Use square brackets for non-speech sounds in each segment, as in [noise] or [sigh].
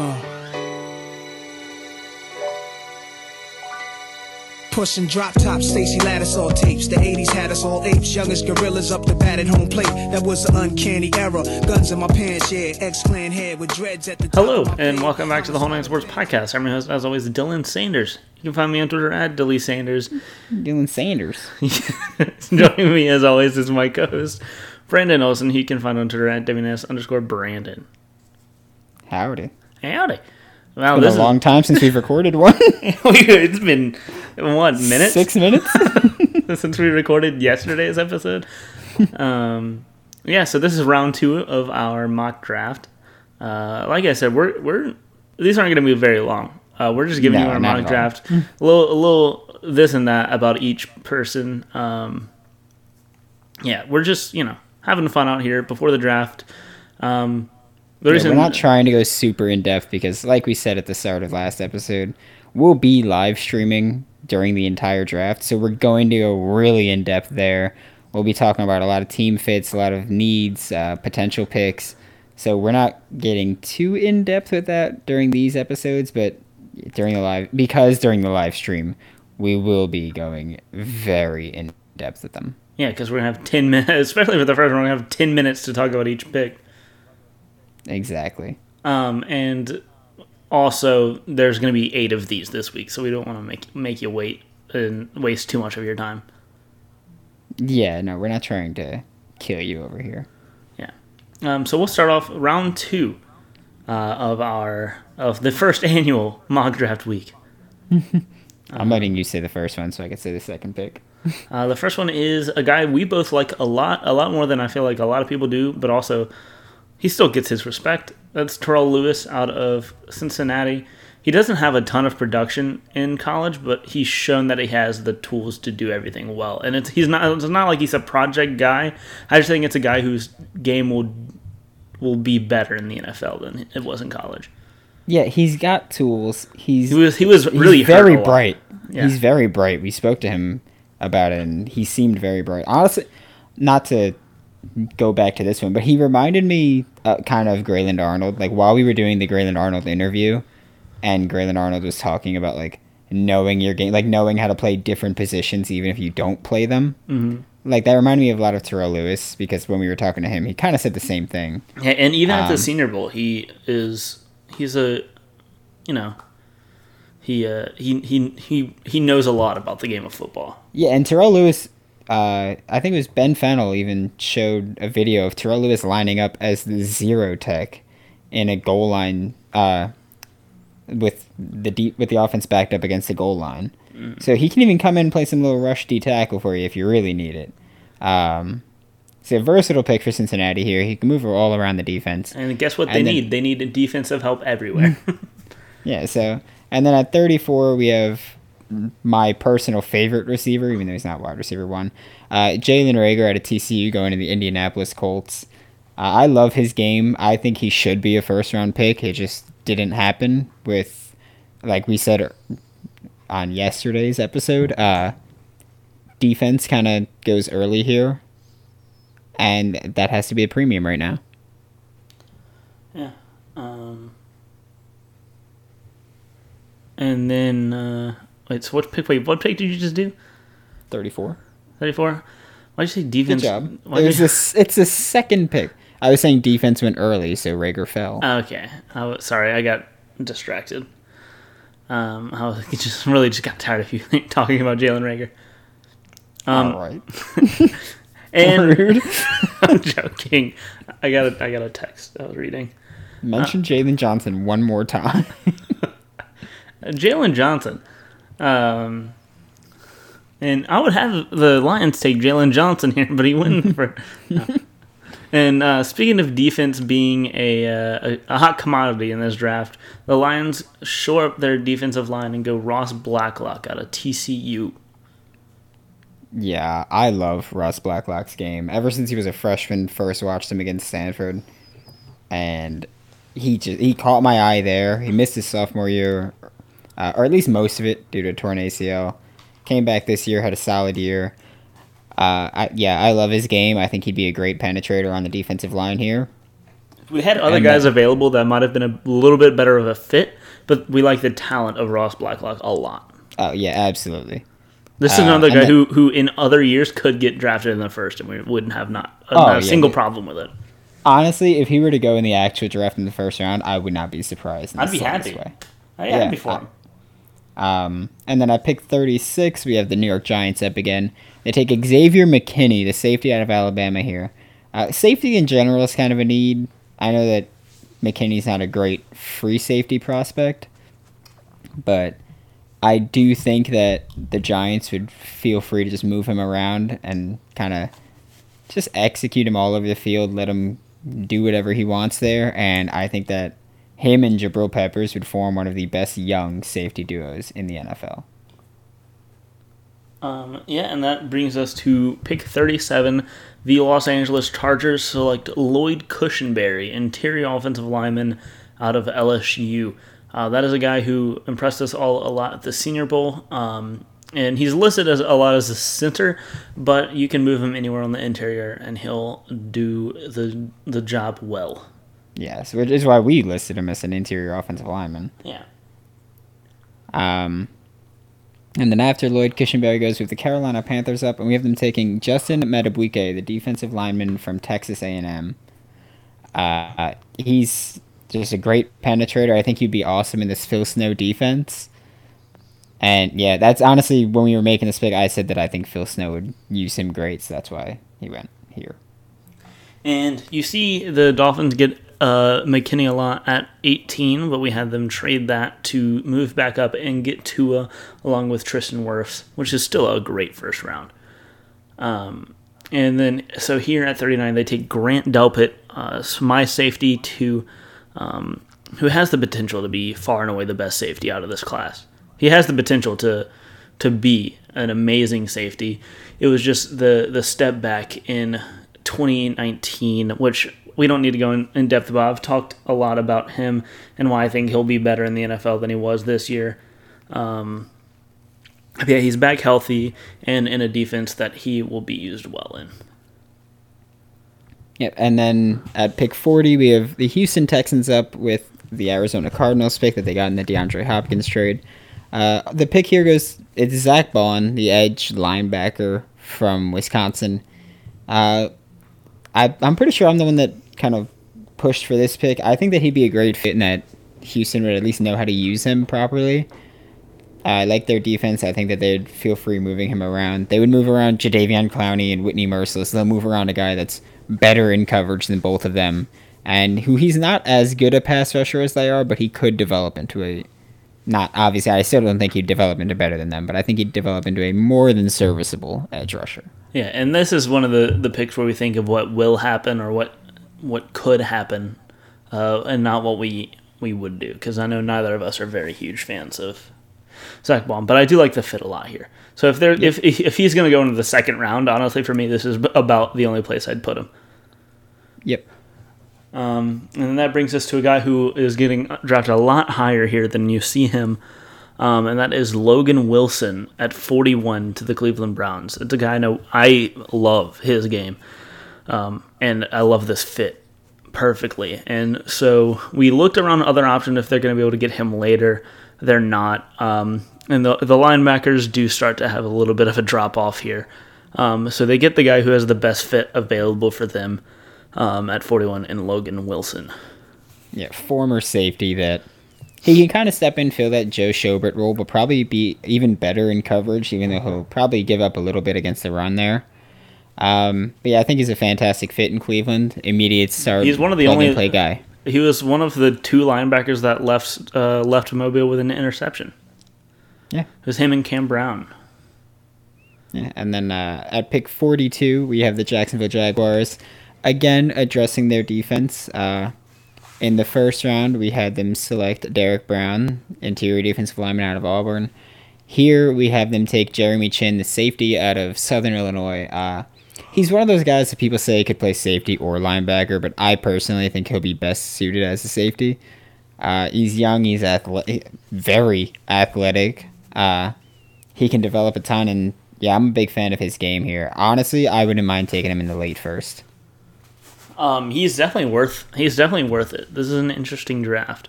Uh. Pushing drop tops, Stacy Lattice all tapes. The 80s had us all apes, youngest gorillas up the bat at home plate. That was an uncanny era. Guns in my pants, yeah. X clan head with dreads at the top Hello, of and pants. welcome back to the Whole Nine Sports Podcast. I'm your host, as always, Dylan Sanders. You can find me on Twitter at Dilly Sanders. Dylan Sanders. [laughs] [laughs] Joining me, as always, is my co-host, Brandon Olson. He can find on Twitter at WNS underscore Brandon. Howdy. Howdy. Wow, it's Been a long time since we've recorded one. [laughs] it's been what minutes Six minutes. [laughs] since we recorded yesterday's episode. um, yeah, so this is round two of our mock draft. Uh, like I said, we're we're these aren't going to be very long. Uh, we're just giving No, you our mock draft, a little a little this and that about each person. Um, yeah, we're just you know having fun out here before the draft. Um, the Yeah, reason we're not trying to go super in depth because, like we said at the start of last episode, we'll be live streaming during the entire draft. So we're going to go really in depth there. We'll be talking about a lot of team fits, a lot of needs, uh, potential picks. So we're not getting too in depth with that during these episodes, but during the live because during the live stream we will be going very in depth with them. yeah, because we're gonna have ten minutes, [laughs] especially for the first one. We're gonna have ten minutes to talk about each pick. Exactly. Um, and also, there's going to be eight of these this week, so we don't want to make make you wait and waste too much of your time. Yeah, no, we're not trying to kill you over here. Yeah. Um, so we'll start off round two uh, of our of the first [laughs] annual mock draft week. [laughs] I'm letting you say the first one so I can say the second pick. Uh, the first one is a guy we both like a lot, a lot more than I feel like a lot of people do, but also he still gets his respect. That's Terrell Lewis out of Cincinnati. He doesn't have a ton of production in college, but he's shown that he has the tools to do everything well. And it's he's not it's not like he's a project guy. I just think it's a guy whose game will will be better in the NFL than it was in college. Yeah, he's got tools. He's He was he was really very bright. Yeah. He's very bright. We spoke to him about it, and he seemed very bright. Honestly, not to go back to this one, but he reminded me uh, kind of Grayland Arnold. Like while we were doing the Grayland Arnold interview, and Grayland Arnold was talking about like knowing your game, like knowing how to play different positions even if you don't play them. Mm-hmm. Like that reminded me of a lot of Terrell Lewis because when we were talking to him, he kind of said the same thing. Yeah, and even at the Um, Senior Bowl, he is he's a you know he uh, he he he he knows a lot about the game of football. Yeah, and Terrell Lewis, uh, I think it was Ben Fennell even showed a video of Terrell Lewis lining up as the zero tech in a goal line uh, with the deep with the offense backed up against the goal line. So he can even come in and play some little rush D tackle for you if you really need it. Um, it's a versatile pick for Cincinnati here. He can move all around the defense. And guess what they then- need? They need defensive help everywhere. [laughs] Yeah, so and then at 34 we have my personal favorite receiver, even though he's not wide receiver one, uh, Jalen Reagor out of TCU going to the Indianapolis Colts. Uh, I love his game. I think he should be a first round pick. It just didn't happen with, like we said on yesterday's episode. Uh, defense kind of goes early here, and that has to be a premium right now. yeah. Um, and then uh, wait, so what pick? Wait, what pick did you just do? 34. Thirty four. Why did you say defense? Good job. why'd you- it's a second pick. I was saying defense went early, so Reagor fell. Okay. I was, sorry, I got distracted. Um, I was [laughs] just really just got tired of you [laughs] talking about Jalen Reagor. Um, All right. [laughs] and Rude. I'm joking. I got a I got a text I was reading. Mention Jalen Johnson one more time. Uh, Jalen Johnson. Um, and I would have the Lions take Jalen Johnson here, but he went [laughs] for. no. And uh, speaking of defense being a, uh, a a hot commodity in this draft, the Lions shore up their defensive line and go Ross Blacklock out of TCU. yeah, I love Ross Blacklock's game. Ever since he was a freshman, first watched him against Stanford, and he just he caught my eye there. He missed his sophomore year, uh, or at least most of it due to torn ACL. Came back this year, had a solid year. Uh, I, yeah, I love his game. I think he'd be a great penetrator on the defensive line here. We had other And guys then- available that might have been a little bit better of a fit, but we like the talent of Ross Blacklock a lot. Oh yeah, absolutely. This is Uh, another guy then- who, who in other years could get drafted in the first, and we wouldn't have not, uh, Oh, not a yeah, single yeah. problem with it. Honestly, if he were to go in the actual draft in the first round, I would not be surprised. I'd be happy. Way. I Yeah, happy for I- him. Um, and then at pick 36, we have the New York Giants up again. They take Xavier McKinney, the safety out of Alabama here. Uh, safety in general is kind of a need. I know that McKinney's not a great free safety prospect, but I do think that the Giants would feel free to just move him around and kind of just execute him all over the field, let him do whatever he wants there. And I think that him and Jabril Peppers would form one of the best young safety duos in the NFL. Um, yeah, and that brings us to pick 37. The Los Angeles Chargers select Lloyd Cushenberry, interior offensive lineman out of LSU. Uh, that is a guy who impressed us all a lot at the Senior Bowl. Um, and he's listed as a lot as a center, but you can move him anywhere on the interior, and he'll do the the job well. Yes, which is why we listed him as an interior offensive lineman. Yeah. Um, and then after Lloyd Cushenberry goes with the Carolina Panthers up, and we have them taking Justin Madubuike, the defensive lineman from Texas A&M. Uh, he's just a great penetrator. I think he'd be awesome in this Phil Snow defense. And yeah, that's honestly when we were making this pick, I said that I think Phil Snow would use him great, so that's why he went here. And you see the Dolphins get uh, McKinney a lot at 18, but we had them trade that to move back up and get Tua along with Tristan Wirfs, which is still a great first round. Um, and then, so here at 39, they take Grant Delpit, uh, my safety, to um, who has the potential to be far and away the best safety out of this class. He has the potential to to be an amazing safety. It was just the the step back in 2019, which we don't need to go in, in depth about. I've talked a lot about him and why I think he'll be better in the NFL than he was this year. Um, yeah, he's back healthy and in a defense that he will be used well in. Yep, and then at pick 40, we have the Houston Texans up with the Arizona Cardinals pick that they got in the DeAndre Hopkins trade. Uh, the pick here goes, it's Zach Baun, the edge linebacker from Wisconsin. Uh, I, I'm pretty sure I'm the one that kind of pushed for this pick. I think that he'd be a great fit and that Houston would at least know how to use him properly. I like their defense. I think that they'd feel free moving him around. They would move around Jadeveon Clowney and Whitney Mercilus. They'll move around a guy that's better in coverage than both of them, and who he's not as good a pass rusher as they are, but he could develop into a. Not obviously, I still don't think he'd develop into better than them, but I think he'd develop into a more than serviceable edge rusher. Yeah, and this is one of the, the picks where we think of what will happen or what what could happen, uh, and not what we we would do. Because I know neither of us are very huge fans of Zach Baun, but I do like the fit a lot here. So if there if if, if he's going to go into the second round, honestly, for me, this is about the only place I'd put him. Yep. Um, and that brings us to a guy who is getting drafted a lot higher here than you see him. Um, and that is Logan Wilson at 41 to the Cleveland Browns. It's a guy I know I love his game, um, and I love this fit perfectly. And so we looked around other options if they're going to be able to get him later. They're not, um, and the the linebackers do start to have a little bit of a drop off here. Um, so they get the guy who has the best fit available for them um, at 41 in Logan Wilson. Yeah, former safety that he can kind of step in, fill that Joe Schobert role, but probably be even better in coverage, even though he'll probably give up a little bit against the run there. Um, but yeah, I think he's a fantastic fit in Cleveland. Immediate start. He's one of the only- play guy. He was one of the two linebackers that left uh, left Mobile with an interception. Yeah. It was him and Cam Brown. Yeah, and then uh, at pick 42, we have the Jacksonville Jaguars. Again, addressing their defense. Uh, in the first round, we had them select Derrick Brown, interior defensive lineman out of Auburn. Here, we have them take Jeremy Chinn, the safety out of Southern Illinois. Uh, he's one of those guys that people say could play safety or linebacker, but I personally think he'll be best suited as a safety. Uh, he's young, he's athle- very athletic. Uh, he can develop a ton, and yeah, I'm a big fan of his game here. Honestly, I wouldn't mind taking him in the late first. Um, he's definitely worth. He's definitely worth it. This is an interesting draft.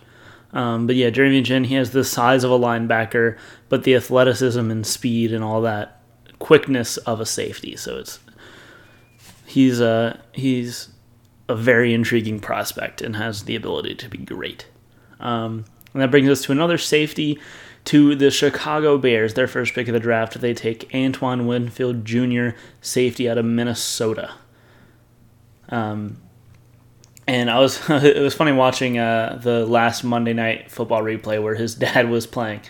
Um, but yeah, Jeremy Chinn, he has the size of a linebacker, but the athleticism and speed and all that quickness of a safety. So it's he's a he's a very intriguing prospect and has the ability to be great. Um, and that brings us to another safety to the Chicago Bears, their first pick of the draft. They take Antoine Winfield Jr., safety out of Minnesota. Um, and I was [laughs] it was funny watching uh, the last Monday night football replay where his [laughs] dad was playing.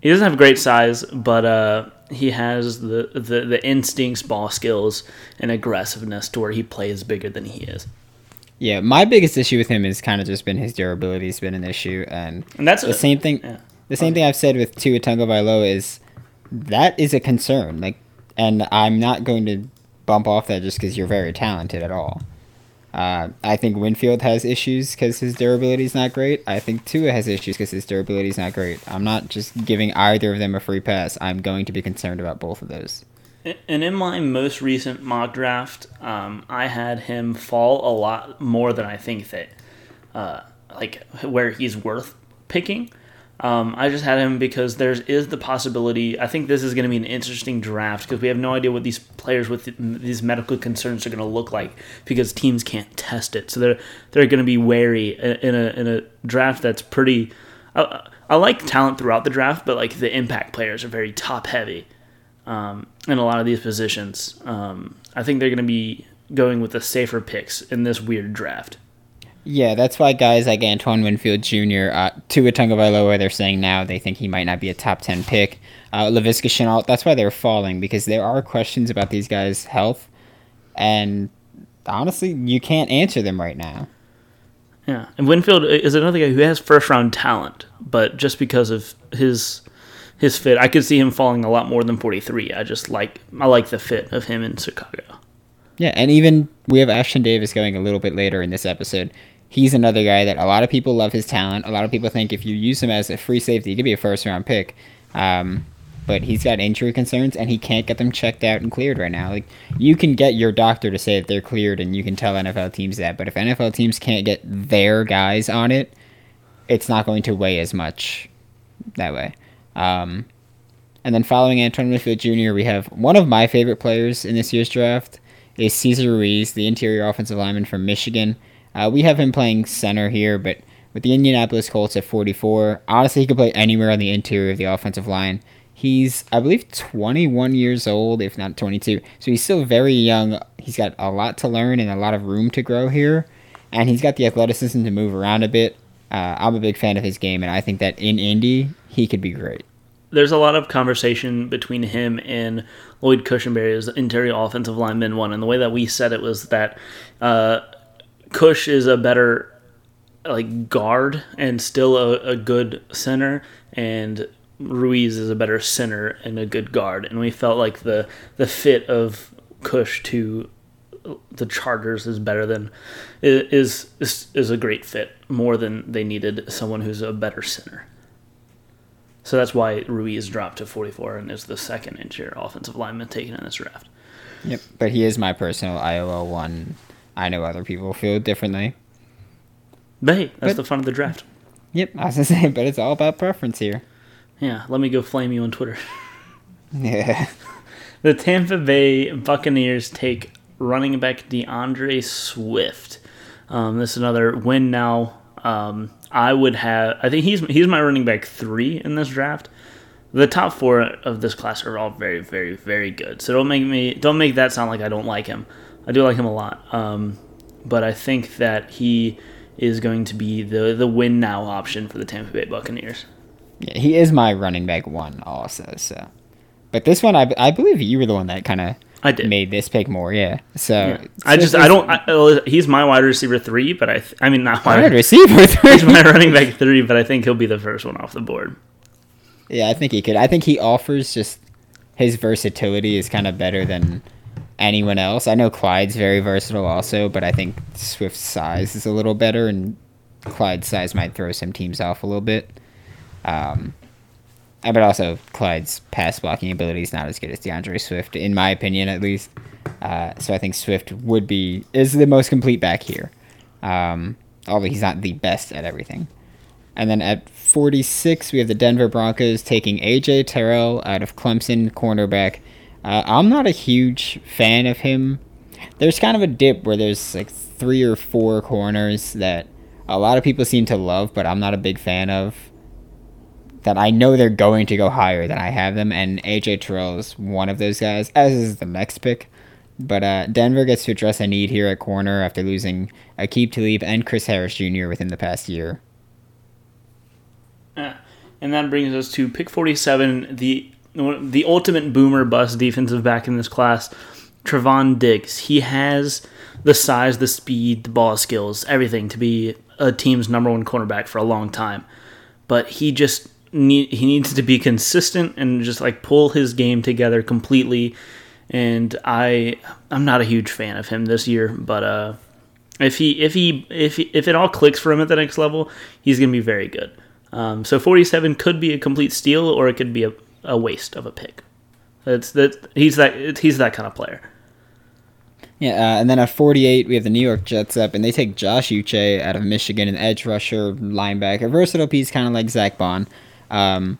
He doesn't have great size, but uh, he has the, the the instincts, ball skills, and aggressiveness to where he plays bigger than he is. Yeah, my biggest issue with him has kind of just been his durability has been an issue, and, And that's the a- same thing. yeah. The same thing I've said with Tua Tagovailoa is that is a concern. Like, and I'm not going to bump off that just because you're very talented at all. Uh, I think Winfield has issues because his durability is not great. I think Tua has issues because his durability is not great. I'm not just giving either of them a free pass. I'm going to be concerned about both of those. And in my most recent mock draft, um, I had him fall a lot more than I think that, uh, like where he's worth picking. Um, I just had him because there is the possibility. I think this is going to be an interesting draft because we have no idea what these players with these medical concerns are going to look like because teams can't test it. So they're they're going to be wary in a in a draft that's pretty. I, I like talent throughout the draft, but like the impact players are very top heavy um, in a lot of these positions. Um, I think they're going to be going with the safer picks in this weird draft. Yeah, that's why guys like Antoine Winfield Jr., uh, Tua Tagovailoa, they're saying now they think he might not be a top 10 pick. Uh, Laviska Shenault, that's why they're falling, because there are questions about these guys' health, and honestly, you can't answer them right now. Yeah, and Winfield is another guy who has first round talent, but just because of his his fit, I could see him falling a lot more than 43. I just like I like the fit of him in Chicago. Yeah, and even we have Ashtyn Davis going a little bit later in this episode. He's another guy that a lot of people love his talent. A lot of people think if you use him as a free safety, he could be a first round pick. Um, but he's got injury concerns and he can't get them checked out and cleared right now. Like you can get your doctor to say that they're cleared and you can tell NFL teams that, but if NFL teams can't get their guys on it, it's not going to weigh as much that way. Um, and then following Antoine Winfield Jr., we have one of my favorite players in this year's draft is Cesar Ruiz, the interior offensive lineman from Michigan. Uh, we have him playing center here, but with the Indianapolis Colts at 44, honestly, he could play anywhere on the interior of the offensive line. He's, I believe, 21 years old, if not 22. So he's still very young. He's got a lot to learn and a lot of room to grow here. And he's got the athleticism to move around a bit. Uh, I'm a big fan of his game, and I think that in Indy, he could be great. There's a lot of conversation between him and Lloyd Cushenberry as interior offensive lineman one, and the way that we said it was that uh, Cush is a better like guard and still a, a good center, and Ruiz is a better center and a good guard, and we felt like the the fit of Cush to the Chargers is better than is is is a great fit more than they needed someone who's a better center. So that's why Ruiz dropped to 44 and is the second interior offensive lineman taken in this draft. Yep. But he is my personal IOL one. I know other people feel differently. But hey, that's But- the fun of the draft. Yep, I was gonna [laughs] say, but it's all about preference here. Yeah, let me go flame you on Twitter. [laughs] Yeah. The Tampa Bay Buccaneers take running back D'Andre Swift. Um, this is another win now. Um, I would have. I think he's he's my running back three in this draft. The top four of this class are all very, very, very good. So don't make me don't make that sound like I don't like him. I do like him a lot. Um, but I think that he is going to be the the win now option for the Tampa Bay Buccaneers. Yeah, he is my running back one also. So, but this one, I, I believe you were the one that kind of I did. made this pick more. Yeah. So Yeah. I just I don't. I, he's my wide receiver three, but I th- I mean not wide wide. receiver. three. [laughs] He's my running back three, but I think he'll be the first one off the board. yeah, I think he could. I think he offers just his versatility is kind of better than anyone else. I know Clyde's very versatile also, but I think Swift's size is a little better, and Clyde's size might throw some teams off a little bit. Um, uh, but also Clyde's pass blocking ability is not as good as D'Andre Swift, in my opinion, at least. Uh, so I think Swift would be is the most complete back here, um, although he's not the best at everything. And then at 46, we have the Denver Broncos taking AJ Terrell out of Clemson, cornerback. Uh, I'm not a huge fan of him. There's kind of a dip where there's like three or four corners that a lot of people seem to love, but I'm not a big fan of. That I know they're going to go higher than I have them, and AJ Terrell is one of those guys, as is the next pick. But uh, Denver gets to address a need here at corner after losing Aqib Talib and Chris Harris Jr. within the past year. And that brings us to pick 47, the the ultimate boomer bust defensive back in this class, Trevon Diggs. He has the size, the speed, the ball skills, everything to be a team's number one cornerback for a long time. But he just need he needs to be consistent and just like pull his game together completely. And I I'm not a huge fan of him this year, but uh, if he if he if he, if it all clicks for him at the next level, he's gonna be very good. Um, so 47 could be a complete steal, or it could be a, a waste of a pick. It's that he's that he's that kind of player. Yeah, uh, and then at 48, we have the New York Jets up, and they take Josh Uche out of Michigan, an edge rusher, linebacker, versatile piece, kind of like Zach Baun. Um,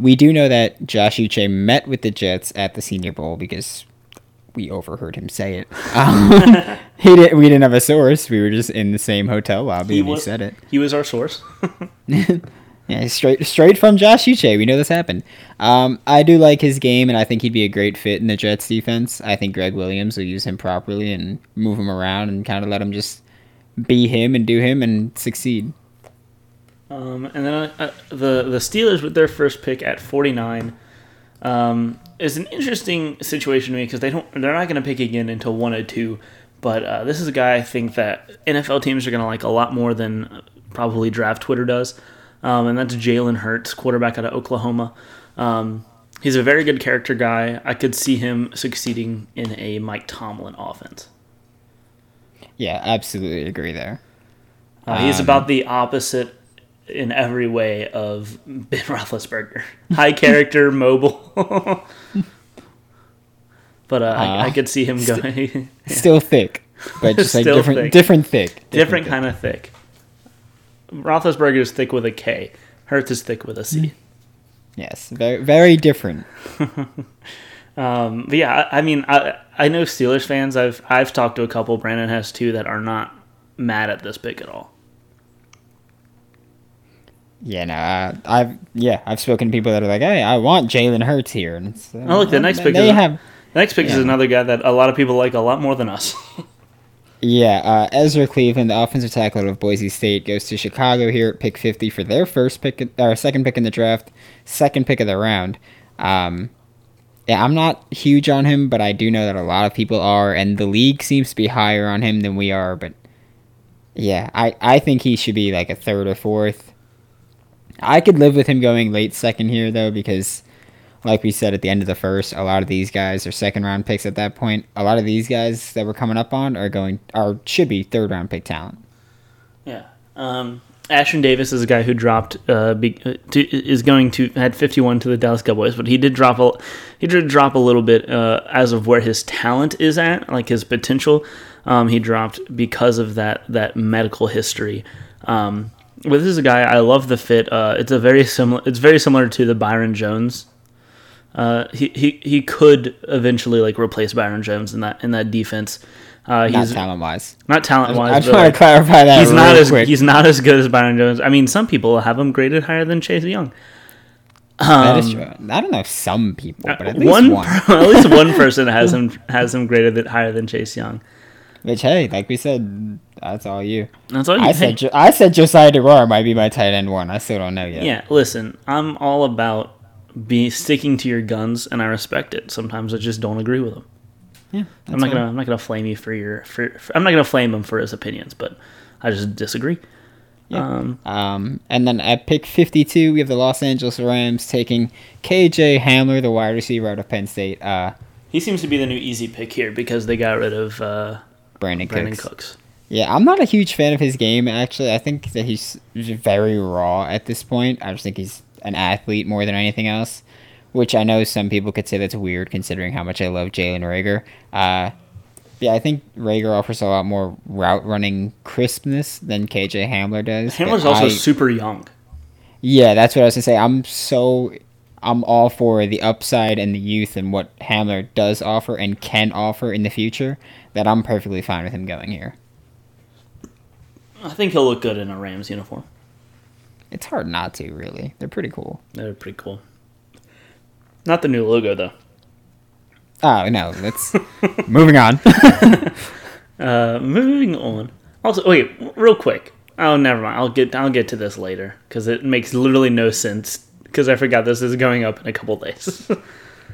we do know that Josh Uche met with the Jets at the Senior Bowl because we overheard him say it. [laughs] Um, [laughs] he didn't. we didn't have a source. We were just in the same hotel lobby, He and was he said it. He was our source. [laughs] Yeah, straight straight from Josh Uche. We know this happened. Um, I do like his game, and I think he'd be a great fit in the Jets defense. I think Gregg Williams will use him properly and move him around and kind of let him just be him and do him and succeed. Um, and then uh, the the Steelers with their first pick at 49 um, is an interesting situation to me because they don't they're not going to pick again until one or two. But uh, this is a guy I think that NFL teams are going to like a lot more than probably draft Twitter does, um, and that's Jalen Hurts, quarterback out of Oklahoma. Um, he's a very good character guy. I could see him succeeding in a Mike Tomlin offense. Yeah, absolutely agree there. Uh, he's Um, about the opposite in every way of Ben [laughs] Roethlisberger. High character, [laughs] mobile. but uh, I, I Uh, could see him going [laughs] Still thick, but just like different, thick. different thick, different thick. kind of thick. Roethlisberger is thick with a K. Hurts is thick with a C. Yes, very, very different. [laughs] Um, but yeah, I, I mean, I I know Steelers fans. I've I've talked to a couple. Brandon has too that are not mad at this pick at all. Yeah, no, uh, I've yeah, I've spoken to people that are like, hey, I want Jalen Hurts here, and it's, uh, Oh, look, the next pick they is- have. The next pick is another guy that a lot of people like a lot more than us. [laughs] Yeah, uh, Ezra Cleveland, the offensive tackle of Boise State, goes to Chicago here at pick 50 for their first pick, or second pick in the draft, second pick of the round. Um, yeah, I'm not huge on him, but I do know that a lot of people are, and the league seems to be higher on him than we are. But yeah, I, I think he should be like a third or fourth. I could live with him going late second here, though, because like we said at the end of the first, a lot of these guys are second round picks at that point. A lot of these guys that we're coming up on are going are should be third round pick talent. Yeah. Um, Ashtyn Davis is a guy who dropped uh, be, uh, to, is going to had 51 to the Dallas Cowboys, but he did drop a he did drop a little bit uh, as of where his talent is at, like his potential. Um, he dropped because of that that medical history. Um, but this is a guy I love the fit. Uh, it's a very similar. It's very similar to the Byron Jones. Uh, he, he he could eventually like replace Byron Jones in that in that defense. Uh, Not he's talent wise. not talent wise. I just want to clarify that. he's not as quick. he's not as good as Byron Jones. I mean, some people have him graded higher than Chase Young. that is Um, true. I don't know if some people, but at least one, one. at least one [laughs] person has him has him graded that higher than Chase Young. Which hey, like we said, that's all you. That's all you I think. said Jo- I said Josiah DeGuara might be my tight end one. I still don't know yet. Yeah, listen, I'm all about be sticking to your guns, and I respect it. Sometimes I just don't agree with them. yeah. I'm not fine. gonna I'm not gonna flame you for your for, for I'm not gonna flame him for his opinions, but I just disagree. Yeah. Um, Um, and then at pick 52, we have the Los Angeles Rams taking KJ Hamler, the wide receiver out of Penn State. Uh, he seems to be the new easy pick here because they got rid of uh, Brandon, Brandin Cooks. Cooks. Yeah, I'm not a huge fan of his game, actually. I think that he's very raw at this point. I just think he's an athlete more than anything else. which I know some people could say that's weird considering how much I love Jalen Reagor. Uh, yeah, I think Reagor offers a lot more route running crispness than KJ Hamler does. Hamler's also I- super young. yeah, that's what I was gonna say. I'm so I'm all for the upside and the youth and what Hamler does offer and can offer in the future. That I'm perfectly fine with him going here. I think he'll look good in a Rams uniform. It's hard not to, really. They're pretty cool. They're pretty cool. Not the new logo though. Oh no, let's [laughs] moving on. [laughs] Uh, moving on. Also, wait, real quick. Oh, never mind. I'll get I'll get to this later because it makes literally no sense. Because I forgot this is going up in a couple days.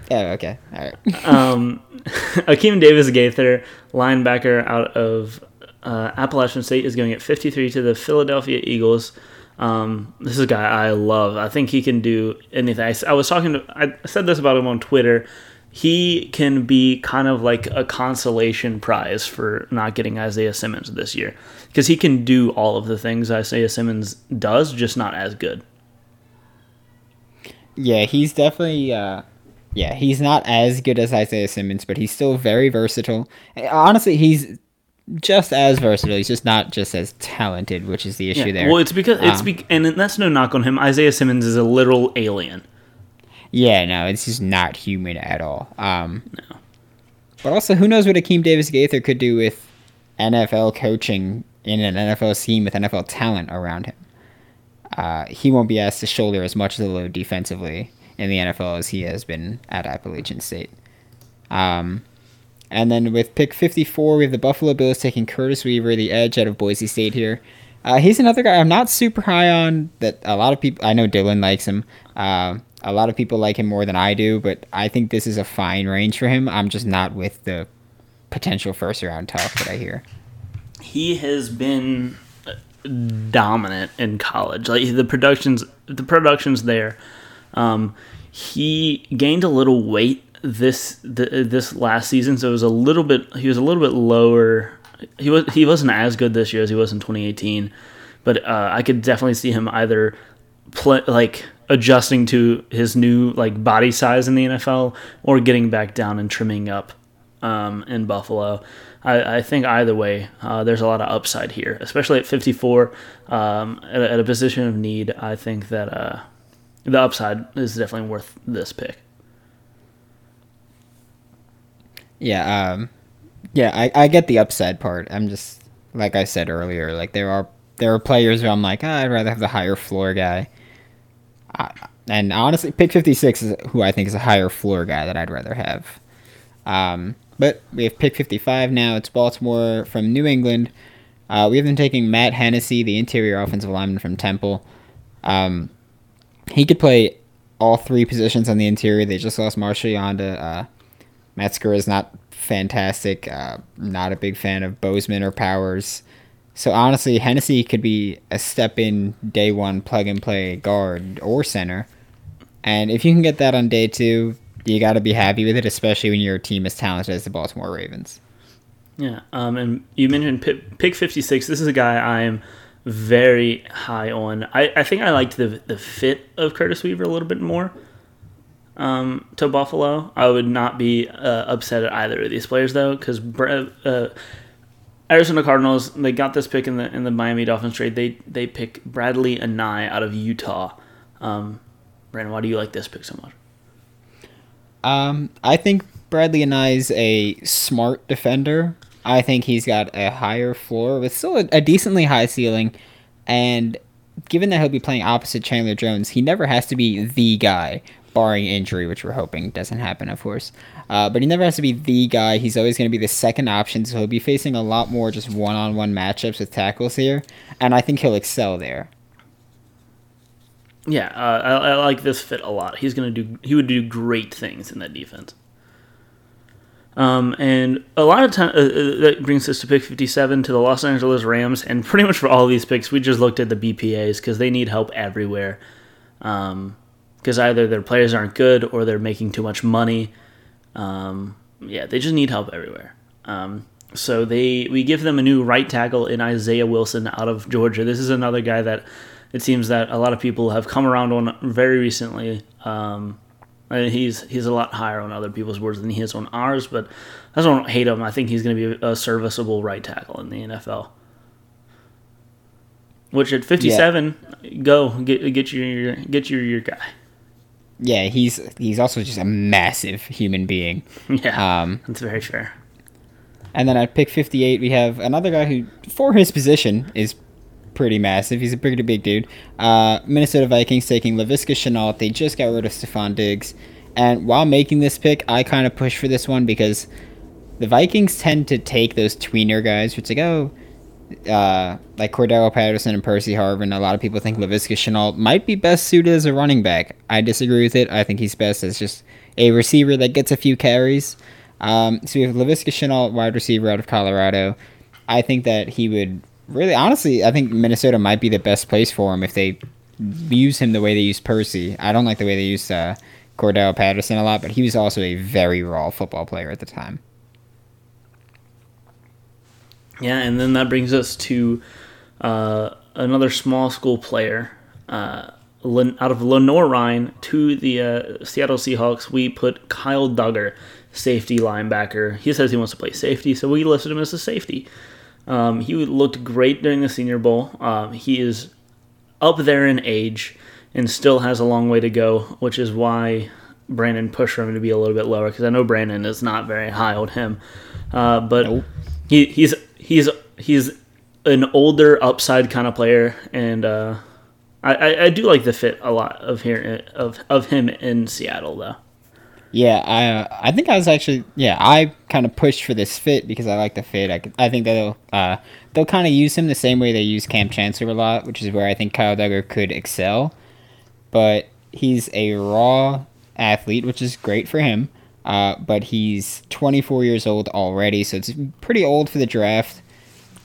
yeah, [laughs] okay, all right. um, Akeem Davis Gaither, linebacker out of uh, Appalachian State, is going at 53 to the Philadelphia Eagles. Um, this is a guy I love. I think he can do anything. I, I was talking to, I said this about him on Twitter. He can be kind of like a consolation prize for not getting Isaiah Simmons this year because he can do all of the things Isaiah Simmons does, just not as good. Yeah, he's definitely. Uh, yeah, he's not as good as Isaiah Simmons, but he's still very versatile. Honestly, he's just as versatile. He's just not just as talented, which is the issue Yeah. there. Well, it's because it's Um, be- and that's no knock on him. Isaiah Simmons is a literal alien. Yeah, no, it's just not human at all. Um, no. But also, who knows what Akeem Davis Gaither could do with NFL coaching in an NFL scheme with NFL talent around him. Uh, he won't be asked to shoulder as much of the load defensively in the NFL as he has been at Appalachian State. Um, and then with pick 54, we have the Buffalo Bills taking Curtis Weaver, the edge out of Boise State here. Uh, he's another guy I'm not super high on. That a lot of people, I know Dylan likes him. Uh, a lot of people like him more than I do, but I think this is a fine range for him. I'm just not with the potential first round talk that I hear. he has been dominant in college. Like the productions, the productions there. Um, he gained a little weight this the, this last season, so it was a little bit. He was a little bit lower. He was he wasn't as good this year as he was in 2018, but uh, I could definitely see him either play like adjusting to his new like body size in the NFL or getting back down and trimming up um, in Buffalo. I, I think either way, uh, there's a lot of upside here, especially at 54 um, at, a, at a position of need. I think that uh, the upside is definitely worth this pick. Yeah, um, yeah, I, I get the upside part. I'm just like I said earlier, like there are there are players who I'm like, ah, I'd rather have the higher floor guy. And honestly, pick 56 is who I think is a higher floor guy that I'd rather have. Um, but we have pick 55 now. It's Baltimore from New England. Uh, we have them taking Matt Hennessy, the interior offensive lineman from Temple. Um, he could play all three positions on the interior. They just lost Marshal Yanda. Uh, Metzger is not fantastic. Uh, not a big fan of Bozeman or Powers. So honestly, Hennessy could be a step in day one plug and play guard or center. And if you can get that on day two, you got to be happy with it, especially when your team is talented as the Baltimore Ravens. Yeah, um, and you mentioned Pi- pick 56. This is a guy I am very high on. I, I think I liked the the fit of Curtis Weaver a little bit more um, to Buffalo. I would not be uh, upset at either of these players though, because uh, Arizona Cardinals they got this pick in the in the Miami Dolphins trade. They they pick Bradlee Anae out of Utah. Um, Brandon, why do you like this pick so much? Um, I think Bradlee Anae is a smart defender. I think he's got a higher floor with still a, a decently high ceiling, and given that he'll be playing opposite Chandler Jones, he never has to be the guy, barring injury, which we're hoping doesn't happen, of course. Uh, but he never has to be the guy. He's always going to be the second option, so he'll be facing a lot more just one-on-one matchups with tackles here, and I think he'll excel there. Yeah, uh, I, I like this fit a lot. He's gonna do. He would do great things in that defense. Um, and a lot of time uh, uh, that brings us to pick fifty-seven to the Los Angeles Rams, and pretty much for all these picks, we just looked at the BPA's because they need help everywhere. Um, because either their players aren't good or they're making too much money. Um, yeah, they just need help everywhere. Um, so they we give them a new right tackle in Isaiah Wilson out of Georgia. This is another guy that it seems that a lot of people have come around on very recently. Um, he's he's a lot higher on other people's boards than he is on ours, but I don't hate him. I think he's going to be a serviceable right tackle in the NFL. Which at 57, go get get your get your your guy. Yeah, he's he's also just a massive human being. [laughs] Yeah, Um, that's very fair. And then at pick 58, we have another guy who, for his position, is pretty massive. He's a pretty big dude. Uh, Minnesota Vikings taking Laviska Shenault. They just got rid of Stefon Diggs. And while making this pick, I kind of pushed for this one because the Vikings tend to take those tweener guys, which like, oh, uh, like Cordarrelle Patterson and Percy Harvin. A lot of people think Laviska Shenault might be best suited as a running back. I disagree with it. I think he's best as just a receiver that gets a few carries. Um, so we have Laviska Shenault, wide receiver out of Colorado. I think that he would really, honestly, I think Minnesota might be the best place for him if they use him the way they use Percy. I don't like the way they use uh, Cordarrelle Patterson a lot, but he was also a very raw football player at the time. Yeah, and then that brings us to uh, another small school player uh, out of Lenoir-Rhyne to the uh, Seattle Seahawks. We put Kyle Dugger, safety linebacker. He says he wants to play safety, so we listed him as a safety. Um, he looked great during the Senior Bowl. Um, he is up there in age and still has a long way to go, which is why Brandon pushed for him to be a little bit lower because I know Brandon is not very high on him. Uh, but Nope. he, he's he's he's an older upside kind of player, and uh, I, I, do like the fit a lot of here of of him in Seattle though. Yeah, I I think I was actually yeah I kind of pushed for this fit because I like the fit. I, I think they'll uh, they'll kind of use him the same way they use Kam Chancellor a lot, which is where I think Kyle Dugger could excel. But he's a raw athlete, which is great for him. Uh, but he's 24 years old already, so it's pretty old for the draft.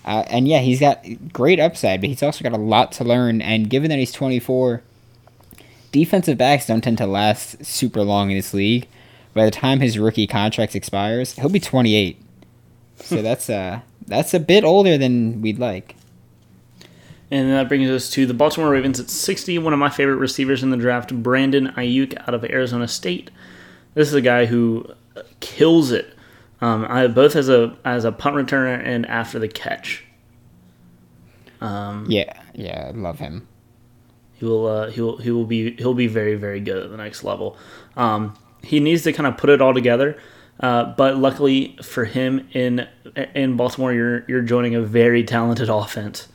Uh, and yeah, he's got great upside, but he's also got a lot to learn. And given that he's 24, defensive backs don't tend to last super long in this league. By the time his rookie contract expires, he'll be 28. So that's uh that's a bit older than we'd like. And that brings us to the Baltimore Ravens at 60. One of my favorite receivers in the draft, Brandon Aiyuk out of Arizona State. This is a guy who kills it, um, I, both as a as a punt returner and after the catch. Um, Yeah, yeah, I love him. he will uh, he will he will be he'll be very very good at the next level. Um, he needs to kind of put it all together. Uh, but luckily for him in in Baltimore, you're you're joining a very talented offense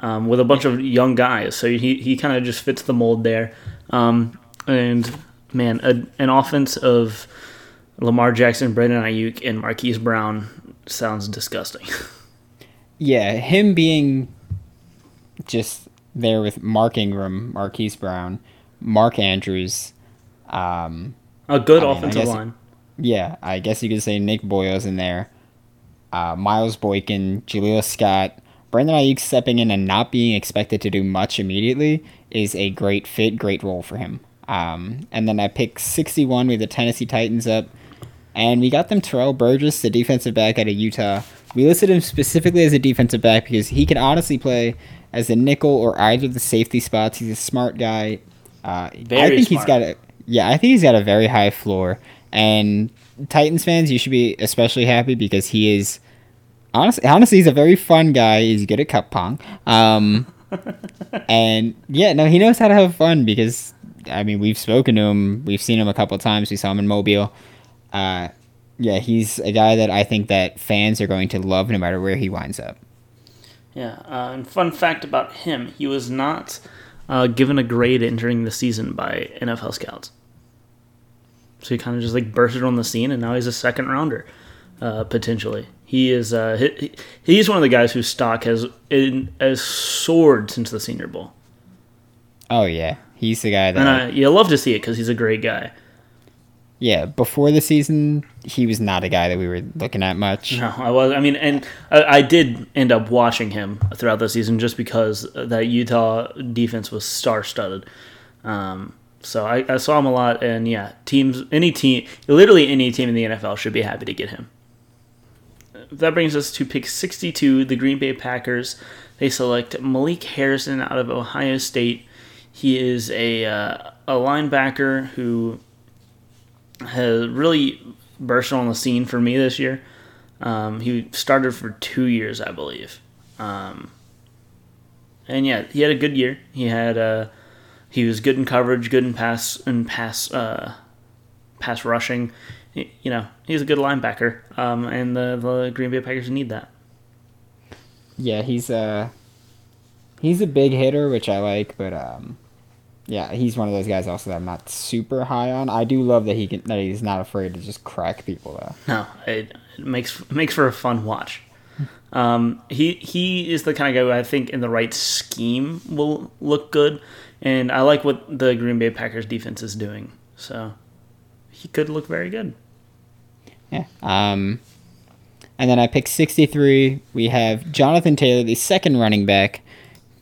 um, with a bunch of young guys. So he he kind of just fits the mold there. Um, and man, a, an offense of Lamar Jackson, Brandon Aiyuk, and Marquise Brown sounds disgusting. Yeah, him being just there with Mark Ingram, Marquise Brown, Mark Andrews, um, a good I mean, offensive guess- line. yeah, I guess you could say Nick Boyle's in there. Uh, Miles Boykin, Jaleel Scott, Brandon Aiyuk stepping in and not being expected to do much immediately is a great fit, great role for him. Um, and then I pick 61 with the Tennessee Titans up, and we got them Terrell Burgess, the defensive back out of Utah. We listed him specifically as a defensive back because he can honestly play as a nickel or either of the safety spots. He's a smart guy. Uh, I think he's got a yeah, I think he's got a very high floor. And Titans fans, you should be especially happy because he is honestly, honestly, he's a very fun guy. He's good at cup pong. Um, [laughs] and yeah, no, he knows how to have fun because I mean, we've spoken to him, we've seen him a couple times. We saw him in Mobile. Uh, yeah, he's a guy that I think that fans are going to love no matter where he winds up. Yeah, uh, and fun fact about him, he was not uh, given a grade entering the season by NFL scouts. So he kind of just like bursted on the scene, and now he's a second rounder, uh, potentially. He is uh, he, he- he's one of the guys whose stock has in, has soared since the Senior Bowl, Oh yeah, he's the guy that and I, you love to see it because he's a great guy. Yeah. Before the season, he was not a guy that we were looking at much. No, I was. I mean, and I, I did end up watching him throughout the season just because that Utah defense was star-studded. Um, so I, I saw him a lot, and yeah, teams, any team, literally any team in the NFL should be happy to get him. That brings us to pick 62, the Green Bay Packers. They select Malik Harrison out of Ohio State. He is a uh, a linebacker who has really burst on the scene for me this year. Um, he started for two years, I believe. Um, and yeah, he had a good year. He had uh, he was good in coverage, good in pass and pass uh, pass rushing. You know, he's a good linebacker, um, and the, the Green Bay Packers need that. Yeah, he's a he's a big hitter, which I like, but um, yeah, he's one of those guys also that I'm not super high on. I do love that he can that he's not afraid to just crack people though. No, it, it makes makes for a fun watch. Um, he he is the kind of guy who I think in the right scheme will look good, and I like what the Green Bay Packers defense is doing. So he could look very good. Yeah. Um, and then I picked 63. We have Jonathan Taylor, the second running back,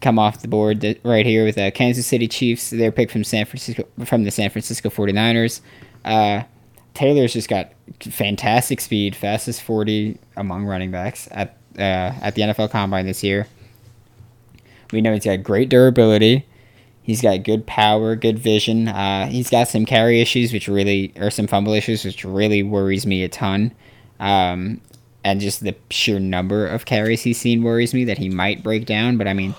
come off the board right here with uh, Kansas City Chiefs. Their pick from San Francisco from the San Francisco 49ers. Uh, Taylor's just got fantastic speed, fastest 40 among running backs at uh, at the NFL Combine this year. We know he's got great durability. He's got good power, good vision. Uh, he's got some carry issues, which really, or some fumble issues, which really worries me a ton. Um, and just the sheer number of carries he's seen worries me that he might break down. But I mean,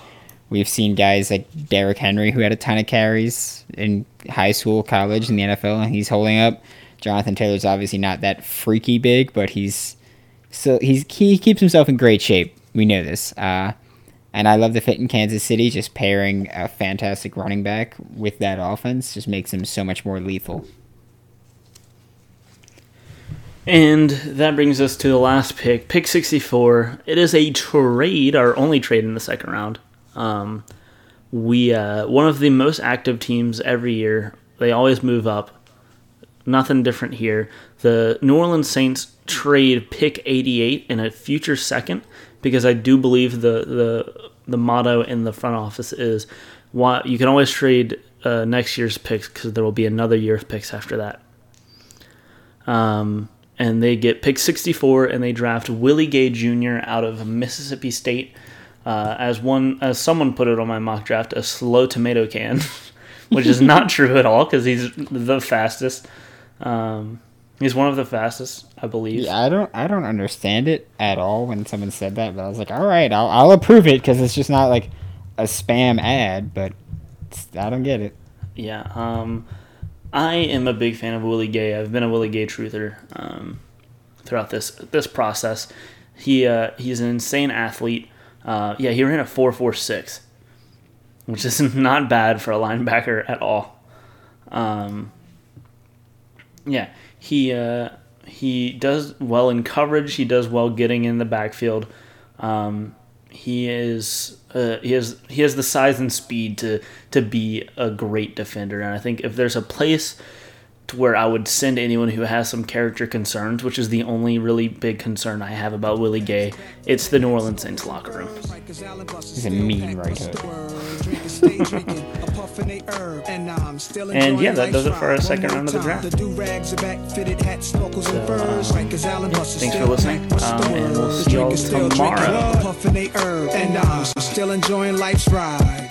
we've seen guys like Derrick Henry who had a ton of carries in high school, college, in the NFL, and he's holding up. Jonathan Taylor's obviously not that freaky big, but he's so he's he keeps himself in great shape. We know this. Uh, and I love the fit in Kansas City. Just pairing a fantastic running back with that offense just makes him so much more lethal. And that brings us to the last pick, pick 64. It is a trade, our only trade in the second round. Um, we uh, one of the most active teams every year. They always move up. Nothing different here. The New Orleans Saints trade pick 88 in a future second because I do believe the the the motto in the front office is why you can always trade uh, next year's picks because there will be another year of picks after that. Um, and they get pick 64 and they draft Willie Gay Jr. out of Mississippi State. Uh, as one, as someone put it on my mock draft, a slow tomato can, [laughs] which is not [laughs] true at all because he's the fastest. Um, he's one of the fastest, I believe. Yeah, I don't, I don't understand it at all when someone said that, but I was like, all right, I'll, I'll approve it because it's just not like a spam ad, but I don't get it. Yeah. Um, I am a big fan of Willie Gay. I've been a Willie Gay truther um, throughout this this process. He uh, he's an insane athlete. Uh, yeah, he ran a four four six, which is [laughs] not bad for a linebacker at all. Um, yeah, he uh, he does well in coverage. He does well getting in the backfield. Um, he is uh, he has he has the size and speed to to be a great defender, and I think if there's a place where I would send anyone who has some character concerns, which is the only really big concern I have about Willie Gay, it's the New Orleans Saints locker room. He's a mean right hook. and yeah, that does it for our second round of the draft. So, uh, thanks for listening, um, and we'll see y'all tomorrow. And I'm still enjoying life's ride.